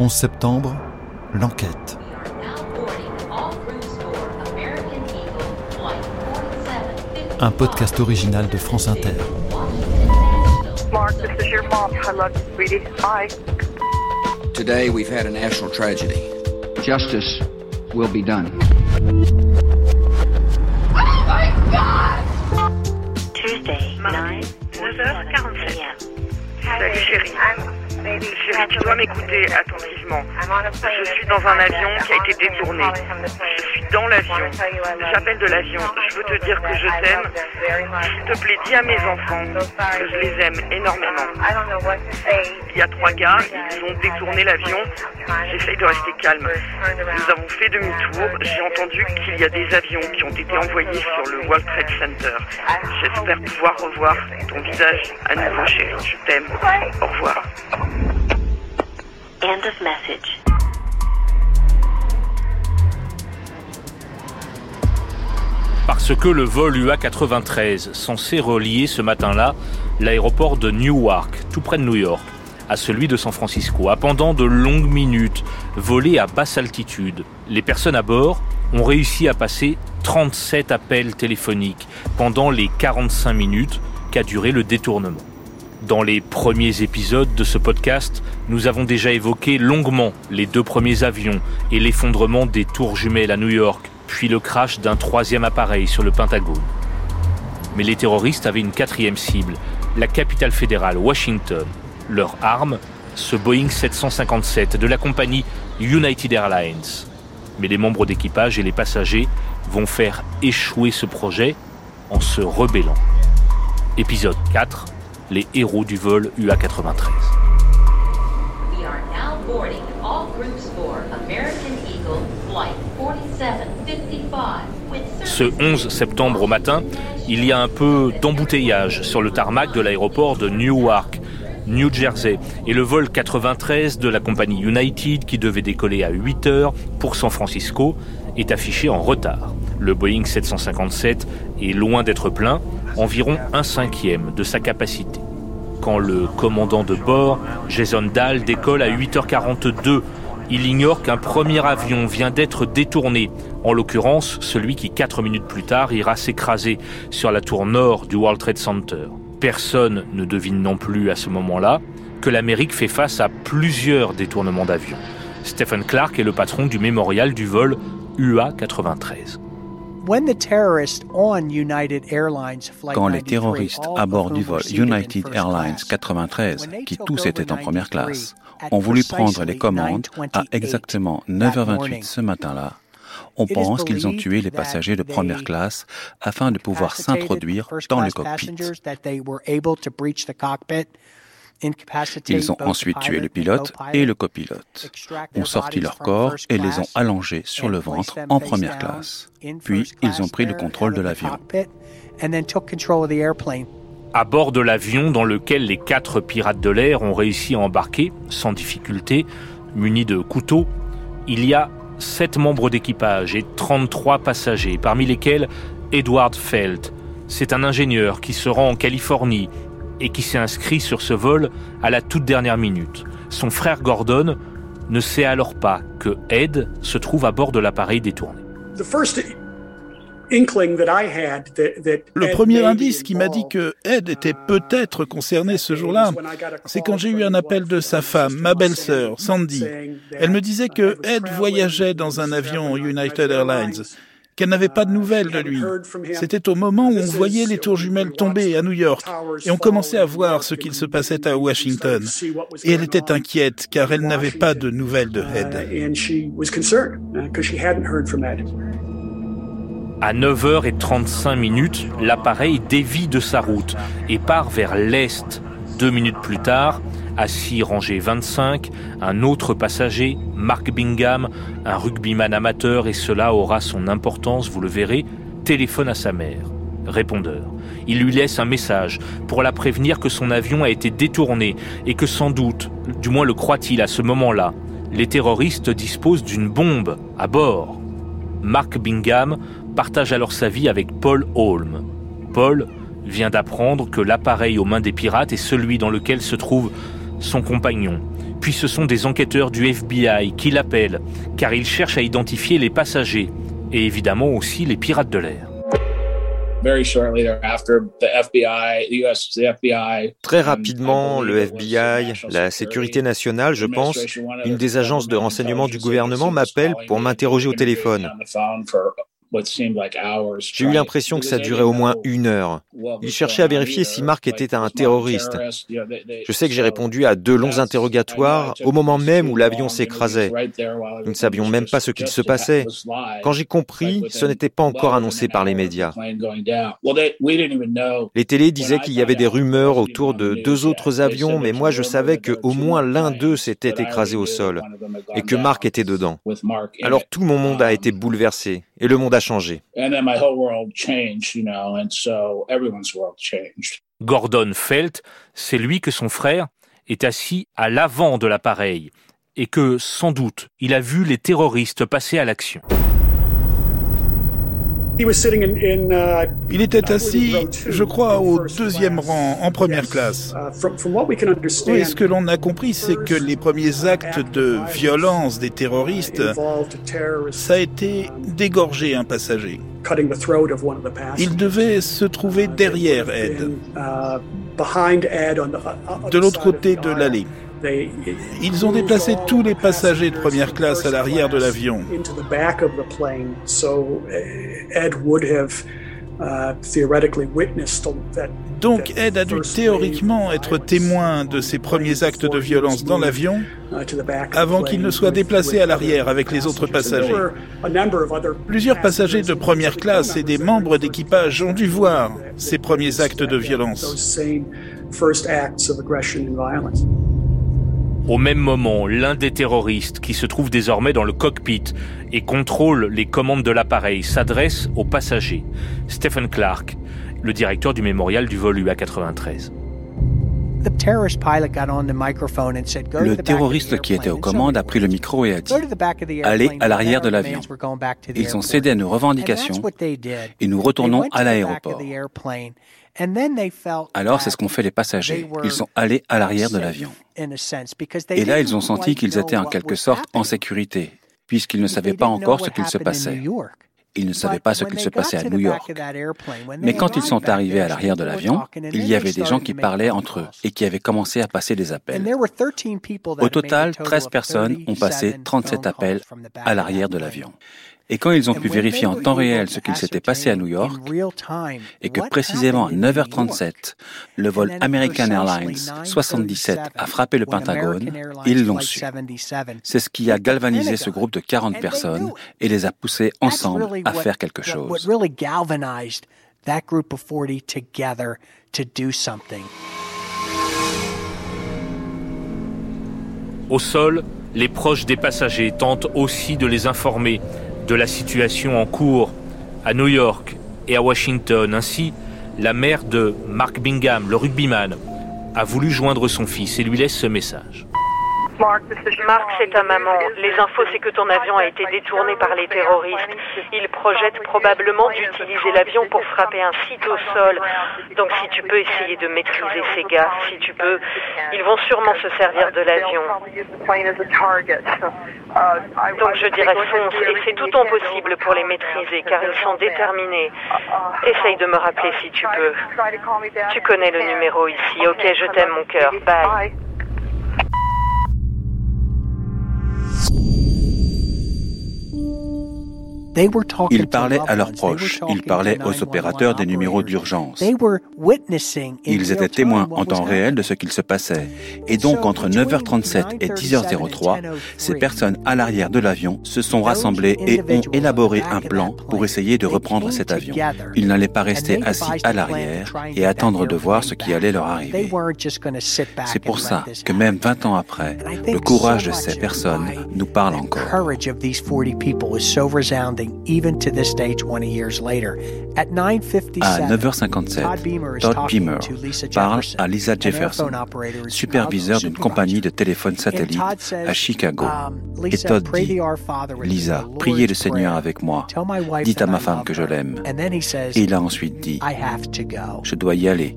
11 septembre, l'enquête. Un podcast original de France Inter. Mark, this is your mom. I love you, sweetie. Bye. Today we've had a national tragedy. Justice will be done. Tuesday, 9, 9h47. Salut chérie. Chérie, tu dois m'écouter attentivement. Je suis dans un avion qui a été détourné. Je suis dans l'avion. J'appelle de l'avion. Je veux te dire que je t'aime. S'il te plaît, dis à mes enfants que je les aime énormément. Il y a trois gars, ils ont détourné l'avion. J'essaye de rester calme. Nous avons fait demi-tour. J'ai entendu qu'il y a des avions qui ont été envoyés sur le World Trade Center. J'espère pouvoir revoir ton visage à nouveau, chérie. Je t'aime. Au revoir. Parce que le vol UA-93, censé relier ce matin-là l'aéroport de Newark, tout près de New York, à celui de San Francisco, a pendant de longues minutes volé à basse altitude. Les personnes à bord ont réussi à passer 37 appels téléphoniques pendant les 45 minutes qu'a duré le détournement. Dans les premiers épisodes de ce podcast, nous avons déjà évoqué longuement les deux premiers avions et l'effondrement des tours jumelles à New York, puis le crash d'un troisième appareil sur le Pentagone. Mais les terroristes avaient une quatrième cible, la capitale fédérale, Washington. Leur arme, ce Boeing 757 de la compagnie United Airlines. Mais les membres d'équipage et les passagers vont faire échouer ce projet en se rebellant. Épisode 4 les héros du vol UA-93. We are now boarding all groups for American Eagle Flight 4755 with Ce 11 septembre au matin, il y a un peu d'embouteillage sur le tarmac de l'aéroport de Newark, New Jersey, et le vol 93 de la compagnie United, qui devait décoller à 8 heures pour San Francisco, est affiché en retard. Le Boeing 757 est loin d'être plein, environ un cinquième de sa capacité. Quand le commandant de bord, Jason Dahl, décolle à 8h42, il ignore qu'un premier avion vient d'être détourné, en l'occurrence celui qui, quatre minutes plus tard, ira s'écraser sur la tour nord du World Trade Center. Personne ne devine non plus à ce moment-là que l'Amérique fait face à plusieurs détournements d'avions. Stephen Clark est le patron du mémorial du vol UA-93. Quand les terroristes à bord du vol United Airlines 93, qui tous étaient en première classe, ont voulu prendre les commandes à exactement 9h28 ce matin-là, on pense qu'ils ont tué les passagers de première classe afin de pouvoir s'introduire dans le cockpit. Ils ont ensuite tué le pilote et le copilote, ont sorti leur corps et les ont allongés sur le ventre en première classe. Puis ils ont pris le contrôle de l'avion. À bord de l'avion dans lequel les quatre pirates de l'air ont réussi à embarquer, sans difficulté, munis de couteaux, il y a sept membres d'équipage et 33 passagers, parmi lesquels Edward Felt. C'est un ingénieur qui se rend en Californie et qui s'est inscrit sur ce vol à la toute dernière minute. Son frère Gordon ne sait alors pas que Ed se trouve à bord de l'appareil détourné. Le premier indice qui m'a dit que Ed était peut-être concerné ce jour-là, c'est quand j'ai eu un appel de sa femme, ma belle-sœur, Sandy. Elle me disait que Ed voyageait dans un avion United Airlines qu'elle n'avait pas de nouvelles de lui. C'était au moment où on voyait les tours jumelles tomber à New York et on commençait à voir ce qu'il se passait à Washington. Et elle était inquiète car elle n'avait pas de nouvelles de Ed. À 9h35 minutes, l'appareil dévie de sa route et part vers l'est. Deux minutes plus tard, assis rangé 25, un autre passager, Mark Bingham, un rugbyman amateur, et cela aura son importance, vous le verrez, téléphone à sa mère. Répondeur. Il lui laisse un message pour la prévenir que son avion a été détourné et que sans doute, du moins le croit-il à ce moment-là, les terroristes disposent d'une bombe à bord. Mark Bingham partage alors sa vie avec Paul Holm. Paul vient d'apprendre que l'appareil aux mains des pirates est celui dans lequel se trouve son compagnon, Puis ce sont des enquêteurs du FBI qui l'appellent, car ils cherchent à identifier les passagers, et évidemment aussi les pirates de l'air. Très rapidement, le FBI, la sécurité nationale, je pense, une des agences de renseignement du gouvernement m'appelle pour m'interroger au téléphone. J'ai eu l'impression que ça durait au moins une heure. Ils cherchaient à vérifier si Mark était un terroriste. Je sais que j'ai répondu à deux longs interrogatoires au moment même où l'avion s'écrasait. Nous ne savions même pas ce qu'il se passait. Quand j'ai compris, ce n'était pas encore annoncé par les médias. Les télés disaient qu'il y avait des rumeurs autour de deux autres avions, mais moi je savais qu'au moins l'un d'eux s'était écrasé au sol et que Mark était dedans. Alors tout mon monde a été bouleversé et le monde a changé. Gordon Felt, c'est lui que son frère est assis à l'avant de l'appareil et que, sans doute, il a vu les terroristes passer à l'action. Uh, il était assis, je crois, au deuxième rang, en première classe. Uh, Et ce que l'on a compris, c'est que les premiers actes de violence des terroristes, ça a été d'égorger un passager. Il devait se trouver derrière Ed, uh, de l'autre côté de l'allée. Ils ont déplacé tous les passagers de première classe à l'arrière de l'avion. Donc Ed a dû théoriquement être témoin de ces premiers actes de violence dans l'avion avant qu'il ne soit déplacé à l'arrière avec les autres passagers. Plusieurs passagers de première classe et des membres d'équipage ont dû voir ces premiers actes de violence. Au même moment, l'un des terroristes, qui se trouve désormais dans le cockpit et contrôle les commandes de l'appareil, s'adresse aux passagers. Stephen Clark, le directeur du mémorial du vol UA-93. Le terroriste qui était aux commandes a pris le micro et a dit Allez à l'arrière de l'avion. Ils ont cédé à nos revendications et nous retournons à l'aéroport. Alors c'est ce qu'ont fait les passagers. Ils sont allés à l'arrière de l'avion. Et là, ils ont senti qu'ils étaient en quelque sorte en sécurité, puisqu'ils ne savaient pas encore ce qu'il se passait. Ils ne savaient pas ce qu'il se passait à New York. Mais quand ils sont arrivés à l'arrière de l'avion, il y avait des gens qui parlaient entre eux et qui avaient commencé à passer des appels. Au total, 13 personnes ont passé 37 appels à l'arrière de l'avion. Et quand ils ont pu vérifier en temps réel ce qu'il s'était passé à New York, et que précisément à 9h37, le vol American Airlines 77 a frappé le Pentagone, ils l'ont su. C'est ce qui a galvanisé ce groupe de 40 personnes et les a poussés ensemble à faire quelque chose. Au sol, les proches des passagers tentent aussi de les informer de la situation en cours à New York et à Washington. Ainsi, la mère de Mark Bingham, le rugbyman, a voulu joindre son fils et lui laisse ce message. Mark, c'est ta maman. Les infos, c'est que ton avion a été détourné par les terroristes. Ils projettent probablement d'utiliser l'avion pour frapper un site au sol. Donc si tu peux essayer de maîtriser ces gars, si tu peux, ils vont sûrement se servir de l'avion. Donc je dirais fonce, et c'est tout en possible pour les maîtriser, car ils sont déterminés. Essaye de me rappeler si tu peux. Tu connais le numéro ici. Ok, je t'aime mon cœur. Bye. Ils parlaient à leurs proches, ils parlaient aux opérateurs des numéros d'urgence. Ils étaient témoins en temps réel de ce qu'il se passait. Et donc, entre 9h37 et 10h03, ces personnes à l'arrière de l'avion se sont rassemblées et ont élaboré un plan pour essayer de reprendre cet avion. Ils n'allaient pas rester assis à l'arrière et attendre de voir ce qui allait leur arriver. C'est pour ça que même 20 ans après, le courage de ces personnes nous parle encore. 9h57, Todd Beamer parle à Lisa Jefferson, superviseur d'une compagnie de téléphone satellite à Chicago. Um, Et Todd dit, Lisa, priez le Seigneur avec moi. Dites à ma femme que je l'aime. Et il a ensuite dit, je dois y aller.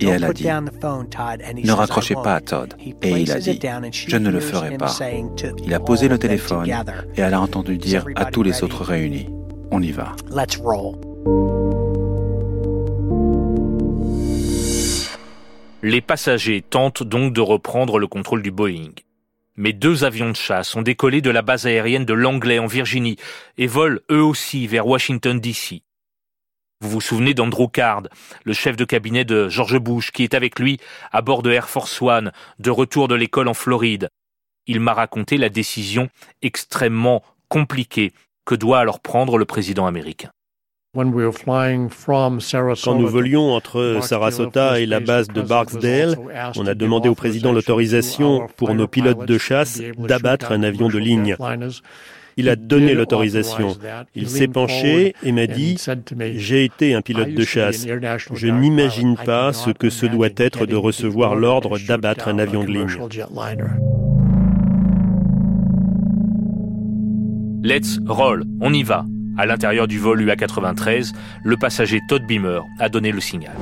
Et elle a dit, ne raccrochez pas à Todd. Et il a dit, je ne le ferai pas. Il a posé le téléphone et elle a entendu dire à tous les autres réunis, on y va. Les passagers tentent donc de reprendre le contrôle du Boeing. Mais deux avions de chasse ont décollé de la base aérienne de Langley en Virginie et volent eux aussi vers Washington DC. Vous vous souvenez d'Andrew Card, le chef de cabinet de George Bush, qui est avec lui à bord de Air Force One, de retour de l'école en Floride. Il m'a raconté la décision extrêmement compliquée que doit alors prendre le président américain? Quand nous volions entre Sarasota et la base de Barksdale, on a demandé au président l'autorisation pour nos pilotes de chasse d'abattre un avion de ligne. Il a donné l'autorisation. Il s'est penché et m'a dit, j'ai été un pilote de chasse. Je n'imagine pas ce que ce doit être de recevoir l'ordre d'abattre un avion de ligne. Let's roll, on y va. À l'intérieur du vol UA-93, le passager Todd Beamer a donné le signal.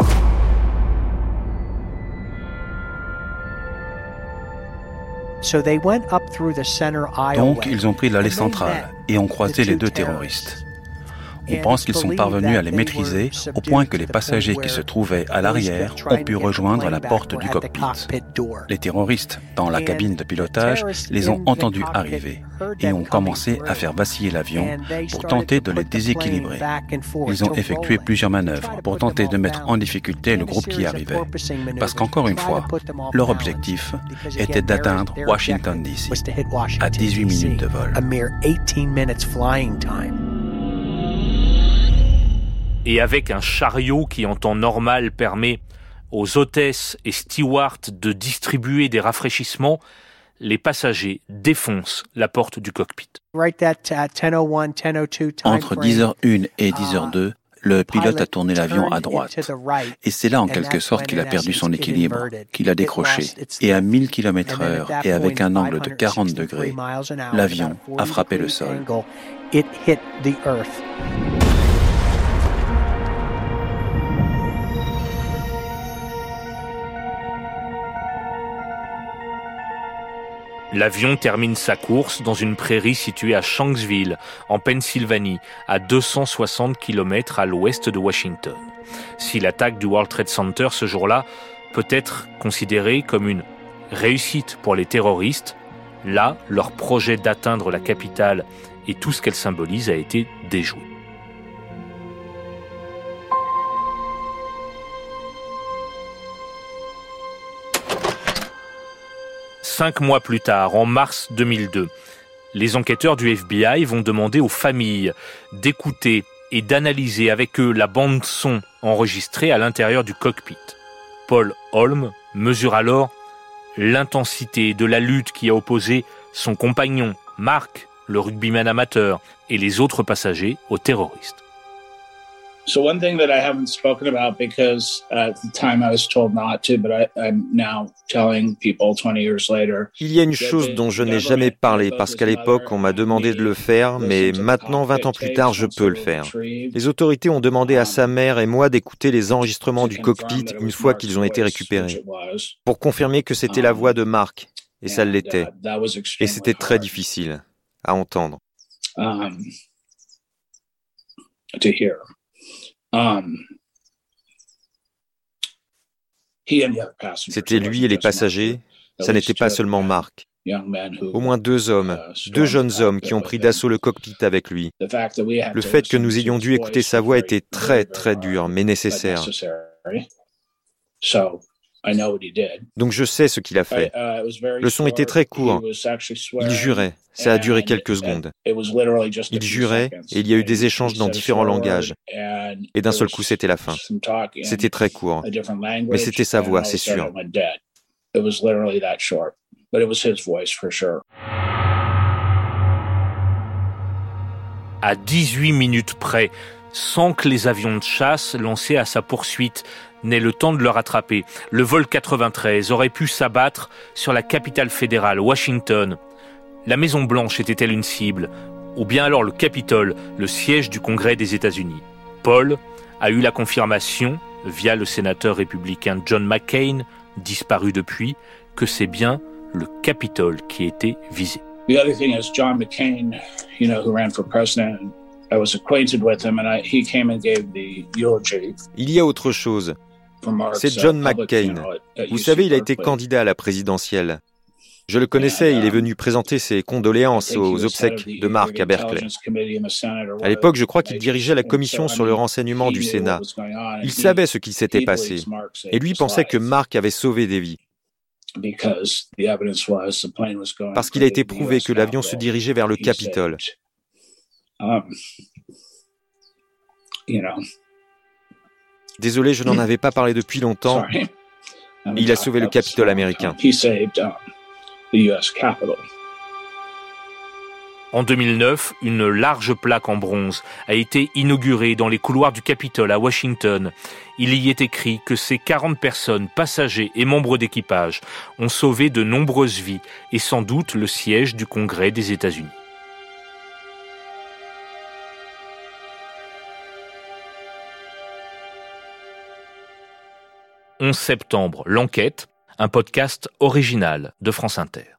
Donc, ils ont pris l'allée centrale et ont croisé les deux terroristes. On pense qu'ils sont parvenus à les maîtriser au point que les passagers qui se trouvaient à l'arrière ont pu rejoindre la porte du cockpit. Les terroristes, dans la cabine de pilotage, les ont entendus arriver et ont commencé à faire vaciller l'avion pour tenter de les déséquilibrer. Ils ont effectué plusieurs manœuvres pour tenter de mettre en difficulté le groupe qui arrivait. Parce qu'encore une fois, leur objectif était d'atteindre Washington DC à 18 minutes de vol et avec un chariot qui en temps normal permet aux hôtesses et stewards de distribuer des rafraîchissements, les passagers défoncent la porte du cockpit. Entre 10h01 et 10h02, le pilote a tourné l'avion à droite. Et c'est là en quelque sorte qu'il a perdu son équilibre, qu'il a décroché. Et à 1000 km heure et avec un angle de 40 degrés, l'avion a frappé le sol. L'avion termine sa course dans une prairie située à Shanksville, en Pennsylvanie, à 260 km à l'ouest de Washington. Si l'attaque du World Trade Center ce jour-là peut être considérée comme une réussite pour les terroristes, là, leur projet d'atteindre la capitale et tout ce qu'elle symbolise a été déjoué. Cinq mois plus tard, en mars 2002, les enquêteurs du FBI vont demander aux familles d'écouter et d'analyser avec eux la bande son enregistrée à l'intérieur du cockpit. Paul Holm mesure alors l'intensité de la lutte qui a opposé son compagnon, Mark, le rugbyman amateur, et les autres passagers aux terroristes. So one thing that I haven't spoken about because at the time I was told not to, but I, I'm now telling people 20 years later. Il y a une chose dont je n'ai jamais parlé parce qu'à l'époque on m'a demandé de le faire, mais maintenant 20 ans plus tard je peux le faire. Les autorités ont demandé à sa mère et moi d'écouter les enregistrements du cockpit une fois qu'ils ont été récupérés, pour confirmer que c'était la voix de Marc, et ça l'était. Et c'était très difficile à entendre. C'était lui et les passagers, ça n'était pas seulement Mark. Au moins deux hommes, uh, deux jeunes hommes qui ont pris d'assaut le cockpit avec lui. Le fait que nous ayons dû écouter sa voix était très très dur, mais nécessaire. Donc je sais ce qu'il a fait. Uh, le son était très court. Il jurait. Ça a duré quelques secondes. Il jurait et il y a eu des échanges dans différents langages. Et d'un seul coup, c'était la fin. C'était très court. Mais c'était sa voix, c'est sûr. à 18 minutes près, sans que les avions de chasse lancés à sa poursuite n'aient le temps de le rattraper. Le vol 93 aurait pu s'abattre sur la capitale fédérale, Washington. La Maison Blanche était-elle une cible? Ou bien alors le Capitole, le siège du Congrès des États-Unis? Paul a eu la confirmation, via le sénateur républicain John McCain, disparu depuis, que c'est bien le Capitole qui était visé. The other thing is John McCain, you know, who ran for president. I was acquainted with him and I, he came and gave the eulogy. Il y a autre chose. C'est John McCain. Vous savez, il a été candidat à la présidentielle. Je le connaissais, il est venu présenter ses condoléances aux obsèques de Mark à Berkeley. À l'époque, je crois qu'il dirigeait la commission sur le renseignement du Sénat. Il savait ce qui s'était passé. Et lui pensait que Mark avait sauvé des vies. Parce qu'il a été prouvé que l'avion se dirigeait vers le Capitole. Um, Désolé, je n'en avais pas parlé depuis longtemps. Il a sauvé le Capitole américain. En 2009, une large plaque en bronze a été inaugurée dans les couloirs du Capitole à Washington. Il y est écrit que ces 40 personnes, passagers et membres d'équipage, ont sauvé de nombreuses vies et sans doute le siège du Congrès des États-Unis. « 11 septembre, l'enquête, un podcast original de France Inter.